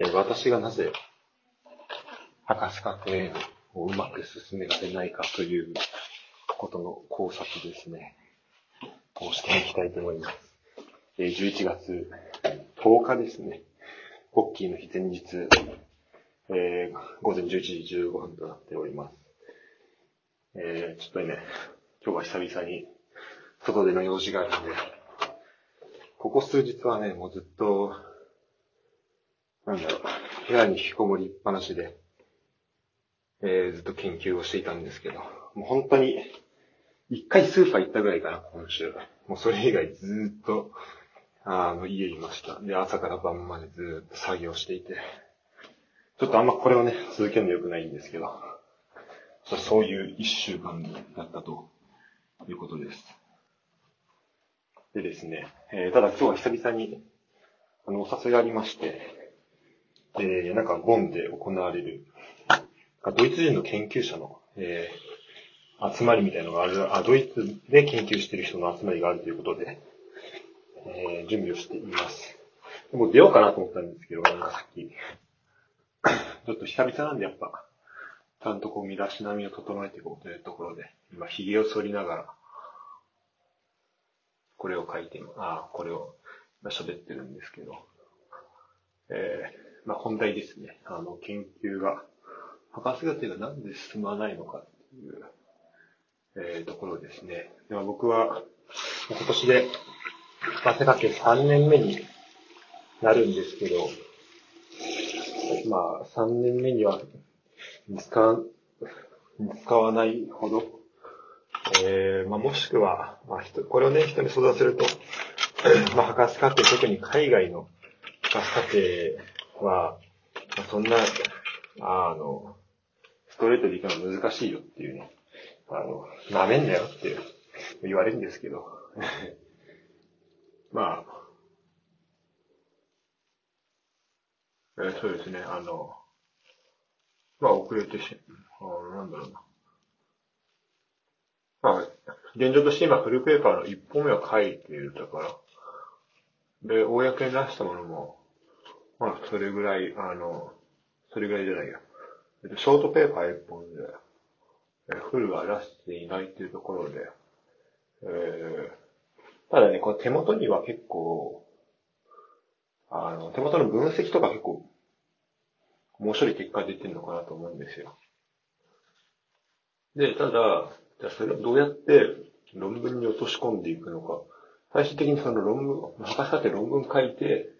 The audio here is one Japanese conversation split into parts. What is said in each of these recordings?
えー私がなぜ、博士課程をうまく進められないかということの考察ですね。をしていきたいと思います。えー11月10日ですね。ポッキーの日前日、えー午前11時15分となっております。えーちょっとね、今日は久々に外での用事があるんで、ここ数日はね、もうずっと、なんだろう、部屋に引きこもりっぱなしで、えーずっと研究をしていたんですけど、もう本当に、一回スーパー行ったぐらいかな、今週。もうそれ以外ずっと、あの、家いました。で、朝から晩までずっと作業していて、ちょっとあんまこれをね、続けるの良くないんですけど、そういう一週間だったということです。でですね、えーただ今日は久々に、あの、お誘いがありまして、えーなんかボンで行われる、ドイツ人の研究者の、えー集まりみたいなのがある、あ、ドイツで研究してる人の集まりがあるということで、えー準備をしています。もう出ようかなと思ったんですけど、なんかさっき、ちょっと久々なんでやっぱ、ちゃんとこう身だしなみを整えていこうというところで、今髭を剃りながら、これを書いて、あ、これを喋ってるんですけど、えー、まあ本題ですね。あの、研究が、博士課程がなんで進まないのかっていう、えー、ところですね。では僕は、今年で、博士課程3年目になるんですけど、まあ、3年目には見つか、見つかわないほど、えー、まあ、もしくは、まあ、人、これをね、人に育てると、まあ、博士課程、特に海外の博士課程は、まあ、そんな、あの、ストレートで行くのは難しいよっていうね、あの、舐めんなよって言われるんですけど、まあ、えそうですね、あの、まあ遅れてし、あなんだろうな。まあ、現状として今フルペーパーの1本目は書いているだから、で、公に出したものも、まあそれぐらい、あの、それぐらいじゃないや。えっとショートペーパー1本で、フルは出していないっていうところで、えーただね、この手元には結構、あの、手元の分析とか結構、面白い結果出てるのかなと思うんですよ。で、ただ、じゃそれをどうやって論文に落とし込んでいくのか。最終的にその論文、博士課程論文書いて、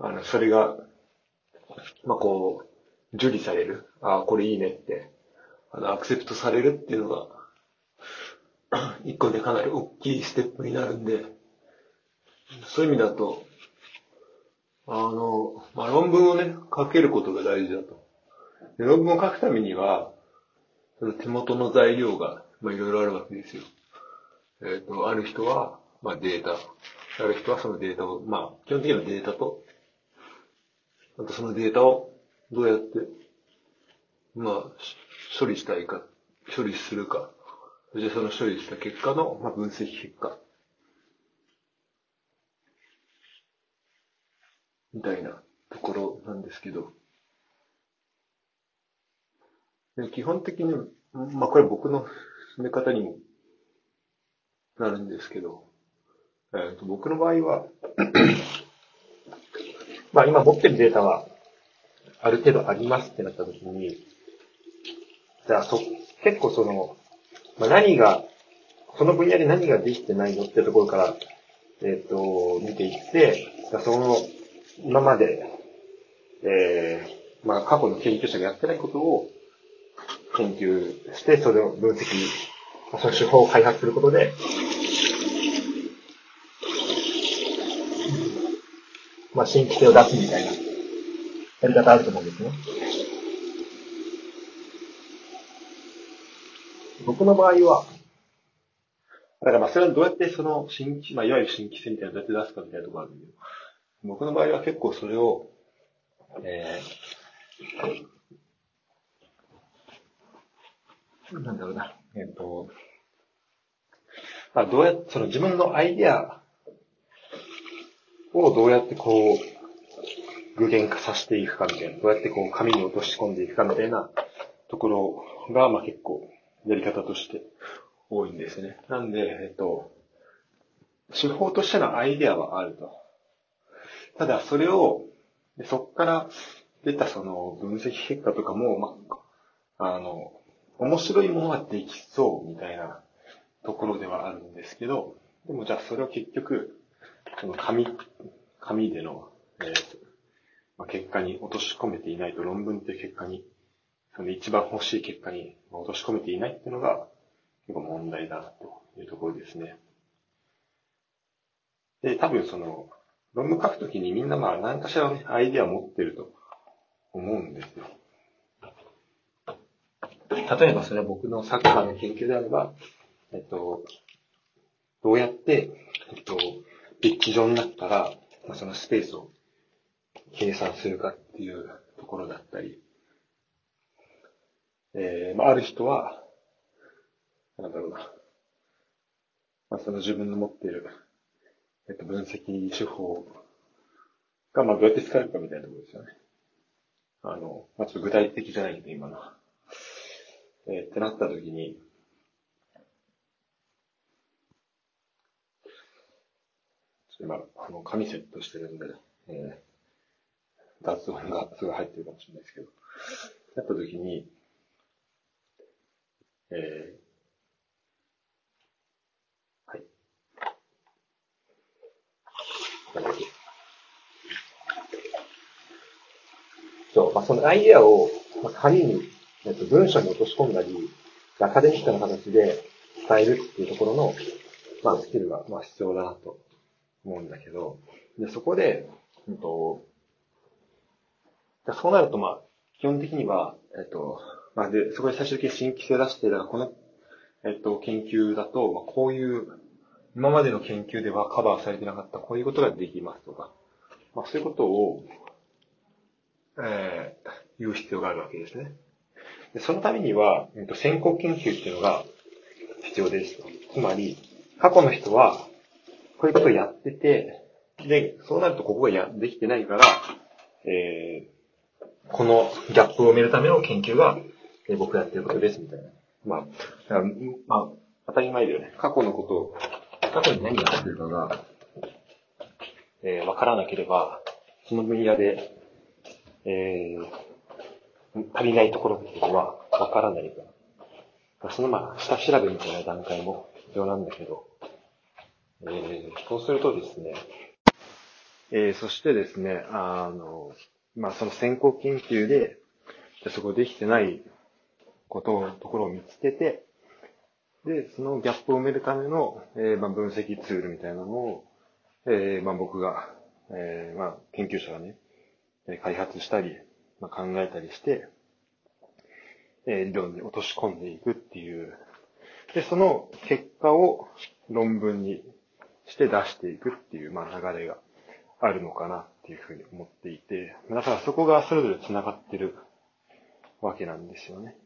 あの、それが、まあ、こう、受理される。ああ、これいいねって、あの、アクセプトされるっていうのが、一個でかなり大きいステップになるんで、そういう意味だと、あの、まあ、論文をね、書けることが大事だと。で論文を書くためには、その手元の材料が、まあ、いろいろあるわけですよ。えっ、と、ある人は、まあ、データ。ある人はそのデータを、まあ、基本的にはデータと、あとそのデータをどうやって、まあ、処理したいか、処理するか。そしてその処理した結果の、まあ、分析結果。みたいなところなんですけど。で基本的に、まあこれ僕の進め方にもなるんですけど、えーと僕の場合は、まあ今持ってるデータはある程度ありますってなった時に、じゃあそ、結構その、まあ、何が、その分野で何ができてないのってところから、えっ、と、見ていって、じゃその、今まで、えー、まあ過去の研究者がやってないことを研究して、それを分析、その手法を開発することで、まあ新規性を出すみたいなやり方あると思うんですね。僕の場合は、だからまあそれはどうやってその新規、まあいわゆる新規性みたいなのをどうやって出すかみたいなところあるんで、僕の場合は結構それを、えー、なんだろうな、えっ、と、まあどうやって、その自分のアイデアをどうやってこう、具現化させていくかみたいな、どうやってこう紙に落とし込んでいくかみたいなところが、まあ結構やり方として多いんですね。なんで、えっと、手法としてのアイデアはあると。ただそれを、そこから出たその分析結果とかも、まあ、あの、面白いものができそうみたいなところではあるんですけど、でもじゃあそれを結局、その紙、紙での、えーまあ、結果に落とし込めていないと論文って結果に、その一番欲しい結果に落とし込めていないっていうのが結構問題だなというところですね。で、多分その、論文書くときにみんなまあ何かしらの、アイディアを持ってると思うんですよ。例えばそれは僕のサッカーの研究であれば、えっと、どうやって、えっと、ピッチ上になったら、まあ、そのスペースを計算するかっていうところだったり、えー、まあ、ある人は、なんだろうな、まあ、その自分の持っている、えっと、分析手法が、まあ、どうやって使えるかみたいなところですよね。あの、まあ、ちょっと具体的じゃないけど、今の。えー、ってなった時に、今、あの、紙セットしてるんで、えー、雑音がすごい入ってるかもしれないですけど、なった時に、えー、はい。そう、まあ、そのアイデアを、まあ、紙に、えっと、文章に落とし込んだり、アカデミックな形で伝えるっていうところの、まあ、スキルが、まあ、必要だなと思うんだけど、で、そこで、うんと、そうなると、まあ、基本的には、えっと、まあ、で、そこで最終的に新規性出して、だからこの、えっと、研究だと、まあ、こういう、今までの研究ではカバーされてなかったこういうことができますとか、まあ、そういうことを、えー、言う必要があるわけですね。でそのためには、えっと、先行研究っていうのが必要です。つまり、過去の人は、こういうことをやってて、で、そうなるとここがや、できてないから、えー、このギャップを埋めるための研究が、えー、僕やってることです、みたいな。まあ、まあ、当たり前だよね。過去のことを、過去に何やってるかが、えー、わからなければ、その分野で、えー、足りないところっていうのはわからないから。そのまあ、下調べみたいな段階も必要なんだけど、えー、そうするとですね、えー、そしてですね、あの、まあ、その先行研究で、そこできてないことをところを見つけて、で、そのギャップを埋めるための、えー、まあ、分析ツールみたいなのを、えー、まあ、僕が、えー、まあ、研究者がね、開発したり、まあ、考えたりして、えー、理論に落とし込んでいくっていう。で、その結果を論文にして出していくっていう、まあ、流れがあるのかなっていうふうに思っていて、だからそこがそれぞれ繋がってるわけなんですよね。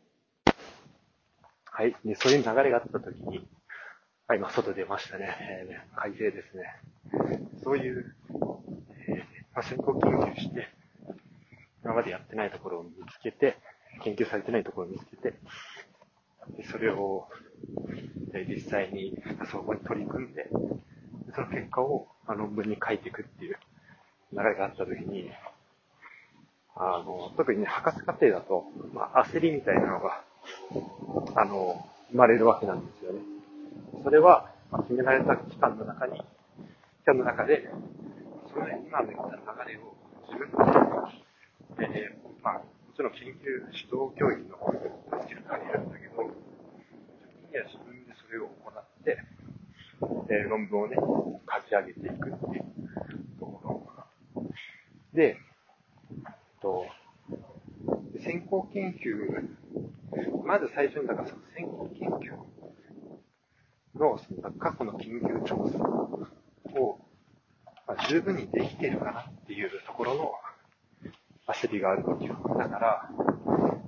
はい。で、そういう流れがあったときに、はい、ま、外出ましたね。えー、海底ですね。そういう、えー、まあ、先行研究して、今までやってないところを見つけて、研究されてないところを見つけて、でそれを、え実際にそこに取り組んで、その結果を論文に書いていくっていう流れがあったときに、あの、特にね、博士課程だと、まあ、焦りみたいなのが、あの、生まれるわけなんですよね。それは、まあ、決められた期間の中に、期間の中で、その今の言った流れを自分で、えー、まあ、もちろん研究、指導教員のスキルがいるんだけど、自分には自分でそれを行って、えー、論文をね、書き上げていくっていうところが。で、と、先行研究、まず最初に、だからその先行研究のその過去の研究調査を、まあ、十分にできてるかなっていうところの焦りがあるわけよ。だから、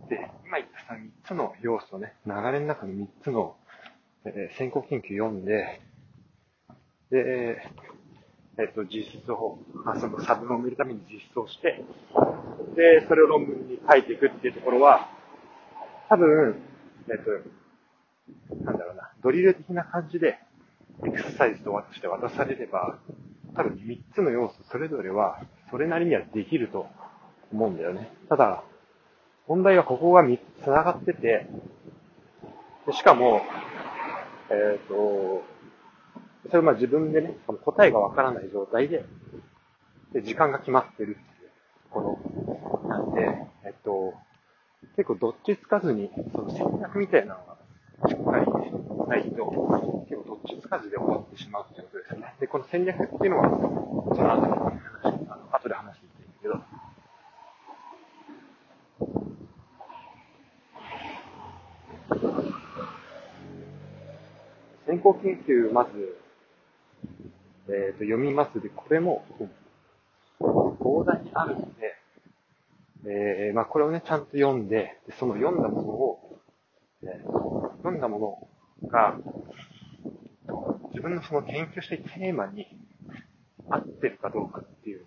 で、今言った、3つの要素ね、流れの中の3つの、えー、先行研究読んで、で、えっと、実質を、あそのサブ論を見るために実装して、で、それを論文に書いていくっていうところは、多分、えっと、なんだろうな、ドリル的な感じで、エクササイズとして渡されれば、多分3つの要素それぞれは、それなりにはできると思うんだよね。ただ、問題はここが3つ繋がってて、しかも、えっ、ー、と、それをまあ自分でね、答えがわからない状態で、で、時間が決まってるっていうところなんで、えっと、結構どっちつかずに、その戦略みたいなのがしっかりないと、結構どっちつかずで終わってしまうってことですね。で、この戦略っていうのは、その後で話、あの後で話していくんだけど、先行研究、まず、えっ、ー、と、読みます。で、これも、膨大にあるので、えー、まあ、これをね、ちゃんと読んで、でその読んだものを、えー、読んだものが、自分のその研究していテーマに合ってるかどうかっていうの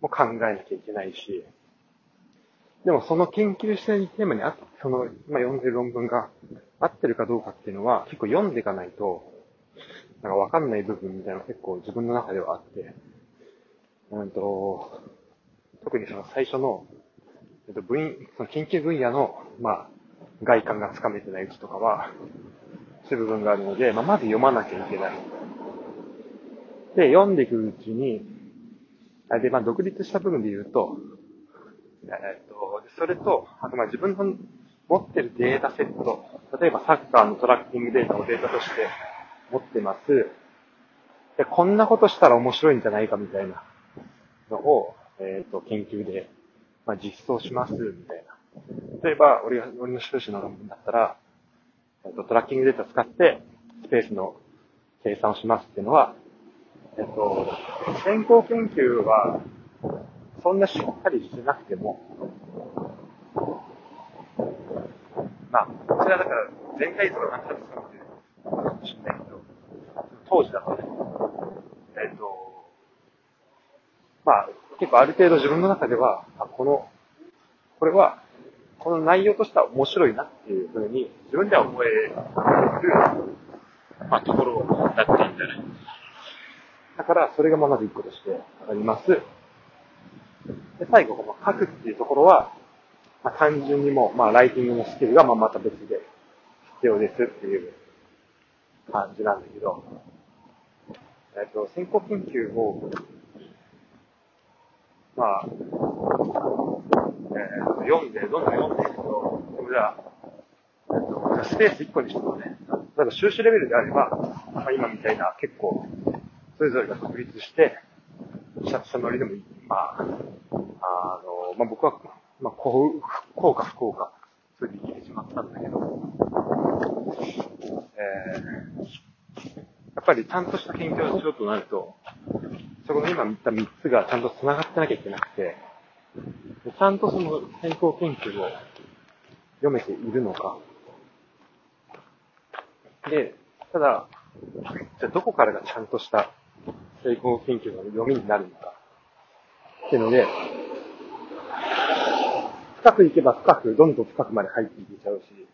も考えなきゃいけないし、でもその研究していテーマにあその今読んでる論文が合ってるかどうかっていうのは結構読んでいかないと、なんかわかんない部分みたいなのが結構自分の中ではあって、うんと、特にその最初の、えっと、分、その研究分野の、まあ、外観がつかめてないうちとかは、そういう部分があるので、まあ、まず読まなきゃいけない。で、読んでいくうちに、あで、まあ、独立した部分で言うと、えっと、それと、あと、まあ、自分の持ってるデータセット、例えばサッカーのトラッキングデータをデータとして持ってます。で、こんなことしたら面白いんじゃないかみたいなのを、えっ、ー、と、研究で、まあ、実装します、みたいな。例えば、俺が、俺の修士の論文だったら、えっ、ー、と、トラッキングデータ使って、スペースの計算をしますっていうのは、えっ、ー、と、先行研究は、そんなしっかりしてなくても、まあ、こちらだから全体像がなんかってるかもしれない、当時だとね、えっ、ー、と、まあ、結構ある程度自分の中では、あこの、これは、この内容としては面白いなっていうふうに自分では思える、まあ、ところだったんじゃない。だから、それがまず一個としてあります。で、最後、この書くっていうところは、まあ、単純にも、まあ、ライティングのスキルがまあまた別で必要ですっていう感じなんだけど、えっと、先行研究をまあ、えー、読んで、どんどん読んでいくと、じゃあ、えっと、スペース1個にしてもね、例えば収支レベルであれば、まあ、今みたいな結構、それぞれが独立して、シャツしたノリでもいい。まあ、あの、まあ僕は、まあ、こう、こうか不幸か、それで生きてしまったんだけど、えー、ぱりちゃんとした研究をしようとなると、そこの今言った3つがちゃんと繋がってなきゃいけなくて、ちゃんとその先行研究を読めているのか。で、ただ、じゃあどこからがちゃんとした成功研究の読みになるのか。っていうので、深く行けば深く、どんどん深くまで入っていけちゃうし、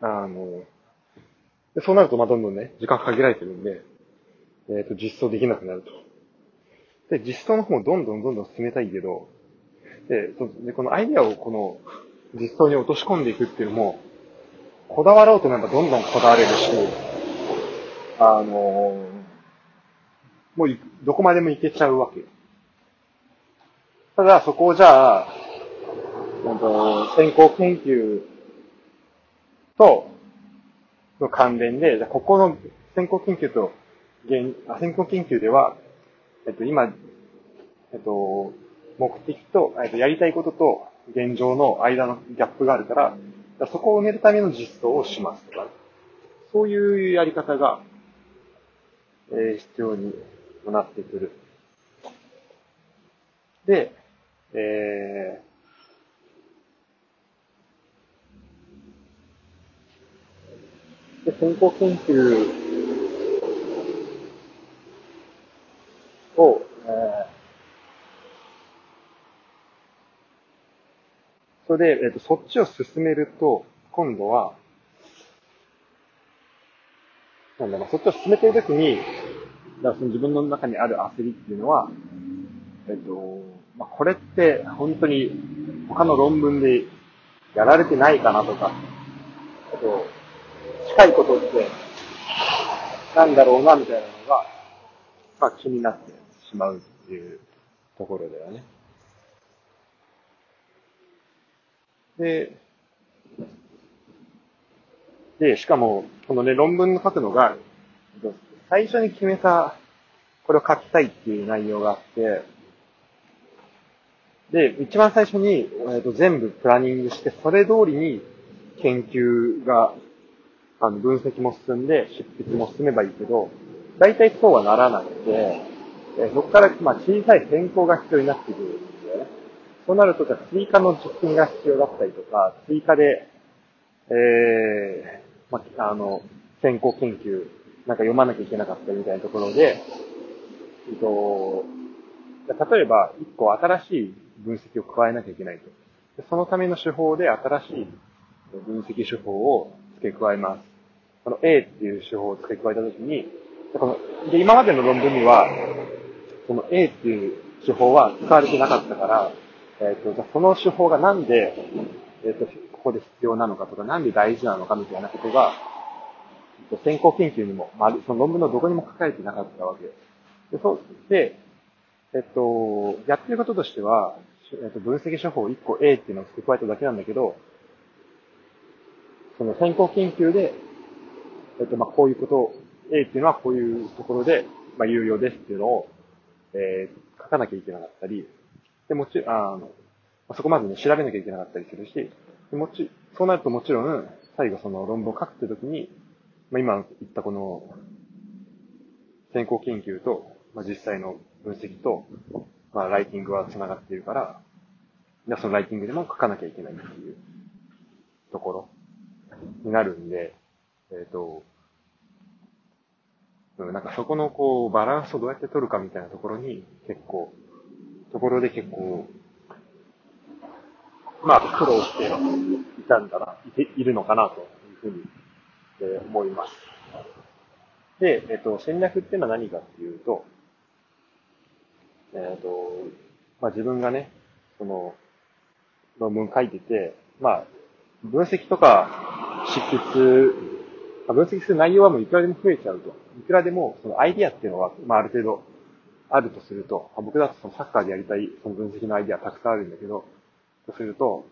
あの、そうなると、ま、どんどんね、時間限られてるんで、えっ、ー、と、実装できなくなると。で、実装の方もどんどんどんどん進めたいけど、で、でこのアイデアをこの実装に落とし込んでいくっていうのも、こだわろうとなればどんどんこだわれるし、あのもうどこまでもいけちゃうわけ。ただ、そこをじゃあ、と先行研究との関連で、ここの先行研究と、先行研究では、えっと、今、えっと、目的と、えっと、やりたいことと現状の間のギャップがあるから、そこを埋めるための実装をしますとか、そういうやり方が、えー、必要になってくる。で、えー、で先行研究を、えー、それで、えっ、と、そっちを進めると、今度は、なんだろう、そっちを進めているときに、だからその自分の中にある焦りっていうのは、えっ、と、まあ、これって本当に他の論文でやられてないかなとか、あと、近いことってなんだろうなみたいなのが、まあ気になってしまうっていうところだよね。で、で、しかも、このね、論文の書くのが、最初に決めた、これを書きたいっていう内容があって、で、一番最初に、えー、と全部プランニングして、それ通りに研究が、あの、分析も進んで、執筆も進めばいいけど、大体そうはならなくて、え、そこから、まあ、小さい変更が必要になってくるんだよね。そうなると、じゃ追加の実験が必要だったりとか、追加で、えー、まあ、あの、先行研究、なんか読まなきゃいけなかったみたいなところで、えっと、例えば、一個新しい分析を加えなきゃいけないと。そのための手法で新しい分析手法を付け加えます。この A っていう手法を付け加えたときに、で今までの論文には、その A っていう手法は使われてなかったから、えっ、ー、と、じゃその手法がなんで、えっ、ー、と、ここで必要なのかとか、なんで大事なのかみたいなことが、先行研究にも、まあ、その論文のどこにも書かれてなかったわけ。で、そう、で、えっと、やってることとしては、えっと、分析処方1個 A っていうのを付け加えただけなんだけど、その先行研究で、えっと、まあ、こういうこと、A っていうのはこういうところで、まあ、有用ですっていうのを、えー、書かなきゃいけなかったり、で、もちろん、あの、そこまでね、調べなきゃいけなかったりするし、もち、そうなるともちろん、最後その論文を書くって時に、まあ、今言ったこの、先行研究と、まあ、実際の分析と、まあ、ライティングは繋がっているから、じゃそのライティングでも書かなきゃいけないっていうところになるんで、えっ、ー、と、なんかそこのこう、バランスをどうやって取るかみたいなところに結構、ところで結構、まあ苦労していたんだな、いているのかなというふうに、えー、思います。で、えっ、ー、と、戦略っていうのは何かっていうと、えっ、ー、と、まあ、自分がね、その、論文書いてて、まあ、分析とか執筆、分析する内容はもういくらでも増えちゃうと。いくらでも、そのアイディアっていうのは、まあ、ある程度あるとすると、僕だとそのサッカーでやりたい、その分析のアイディアたくさんあるんだけど、とすると、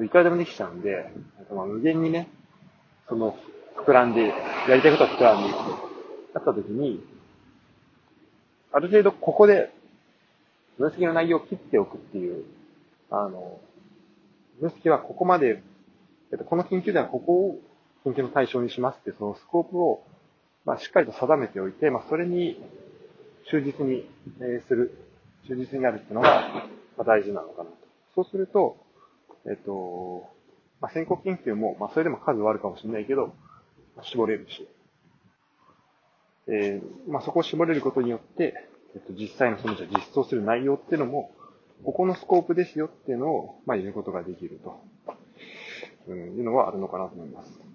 いくらでもできちゃうんで、まあ、無限にね、その、膨らんで、やりたいことは膨らんでいくと。なった時に、ある程度ここで分析の内容を切っておくっていう、あの、分析はここまで、えっと、この研究ではここを研究の対象にしますって、そのスコープを、まあ、しっかりと定めておいて、まあ、それに忠実に、えする、忠実になるっていうのが、ま、大事なのかなと。そうすると、えっと、まあ、先行研究も、まあ、それでも数はあるかもしれないけど、絞れるし、えー、まあ、そこを絞れることによって、えっと、実際のそのじゃ実装する内容っていうのも、ここのスコープですよっていうのを、まあ、言うことができると、うん、いうのはあるのかなと思います。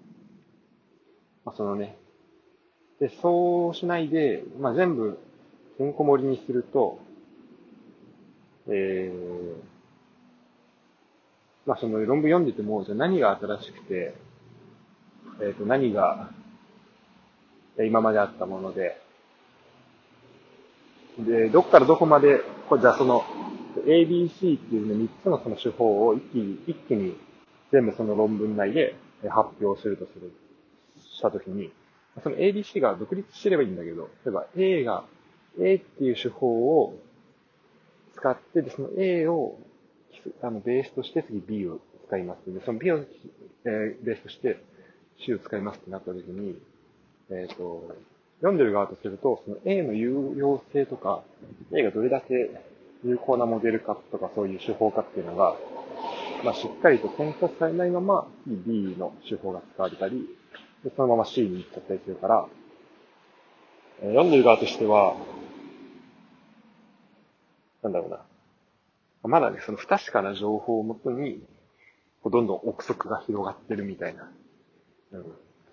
まあ、そのね、で、そうしないで、まあ、全部、てんこ盛りにすると、えー、まあ、その論文読んでても、じゃあ何が新しくて、えっ、ー、と、何が今まであったもので、で、どこからどこまで、こじゃあその ABC っていうね、3つのその手法を一気に、一気に全部その論文内で発表するとする、したときに、その ABC が独立してればいいんだけど、例えば A が、A っていう手法を使って、で、その A を、あの、ベースとして次 B を使います。で、その B を、えー、ベースとして C を使いますってなったときに、えっ、ー、と、読んでる側とすると、その A の有用性とか、A がどれだけ有効なモデルかとかそういう手法かっていうのが、まあ、しっかりと検査されないまま B の手法が使われたり、でそのまま C に行っちゃったりするから、え、読んでる側としては、なんだろうな。まだね、その不確かな情報をもとに、どんどん憶測が広がってるみたいな、うん、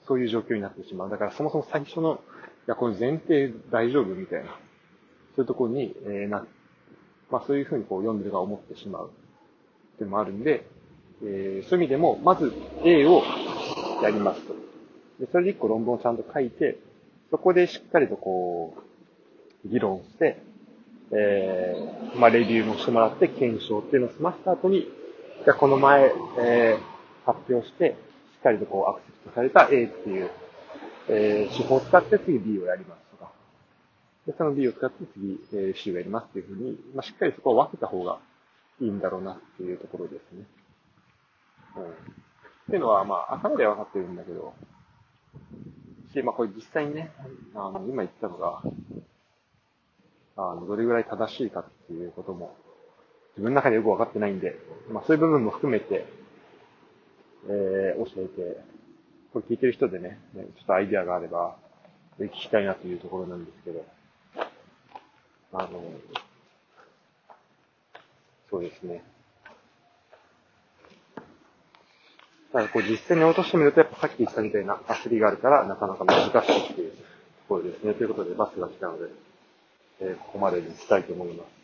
そういう状況になってしまう。だからそもそも最初の、いや、この前提大丈夫みたいな、そういうところに、えー、な、まあそういうふうにこう読んでるが思ってしまう。っていうのもあるんで、えー、そういう意味でも、まず A をやりますと。で、それで一個論文をちゃんと書いて、そこでしっかりとこう、議論して、えー、まあ、レビューもしてもらって、検証っていうのを済ませた後に、じゃこの前、えー、発表して、しっかりとこう、アクセプトされた A っていう、えー、手法を使って次 B をやりますとか。で、その B を使って次、えー、C をやりますっていうふうに、まあ、しっかりそこを分けた方がいいんだろうなっていうところですね。うん。っていうのは、まあ、頭では分かってるんだけど、し、まあ、これ実際にね、あの、今言ったのが、あの、どれぐらい正しいかっていうことも、自分の中でよく分かってないんで、まあ、そういう部分も含めて、えー、教えて、これ聞いてる人でね、ちょっとアイディアがあれば、聞きたいなというところなんですけど、あの、そうですね。ただこう実践に落としてみると、やっぱさっき言ったみたいな焦りがあるから、なかなか難しいっていうところですね。ということで、バスが来たので、えー、ここまでにしたいと思います。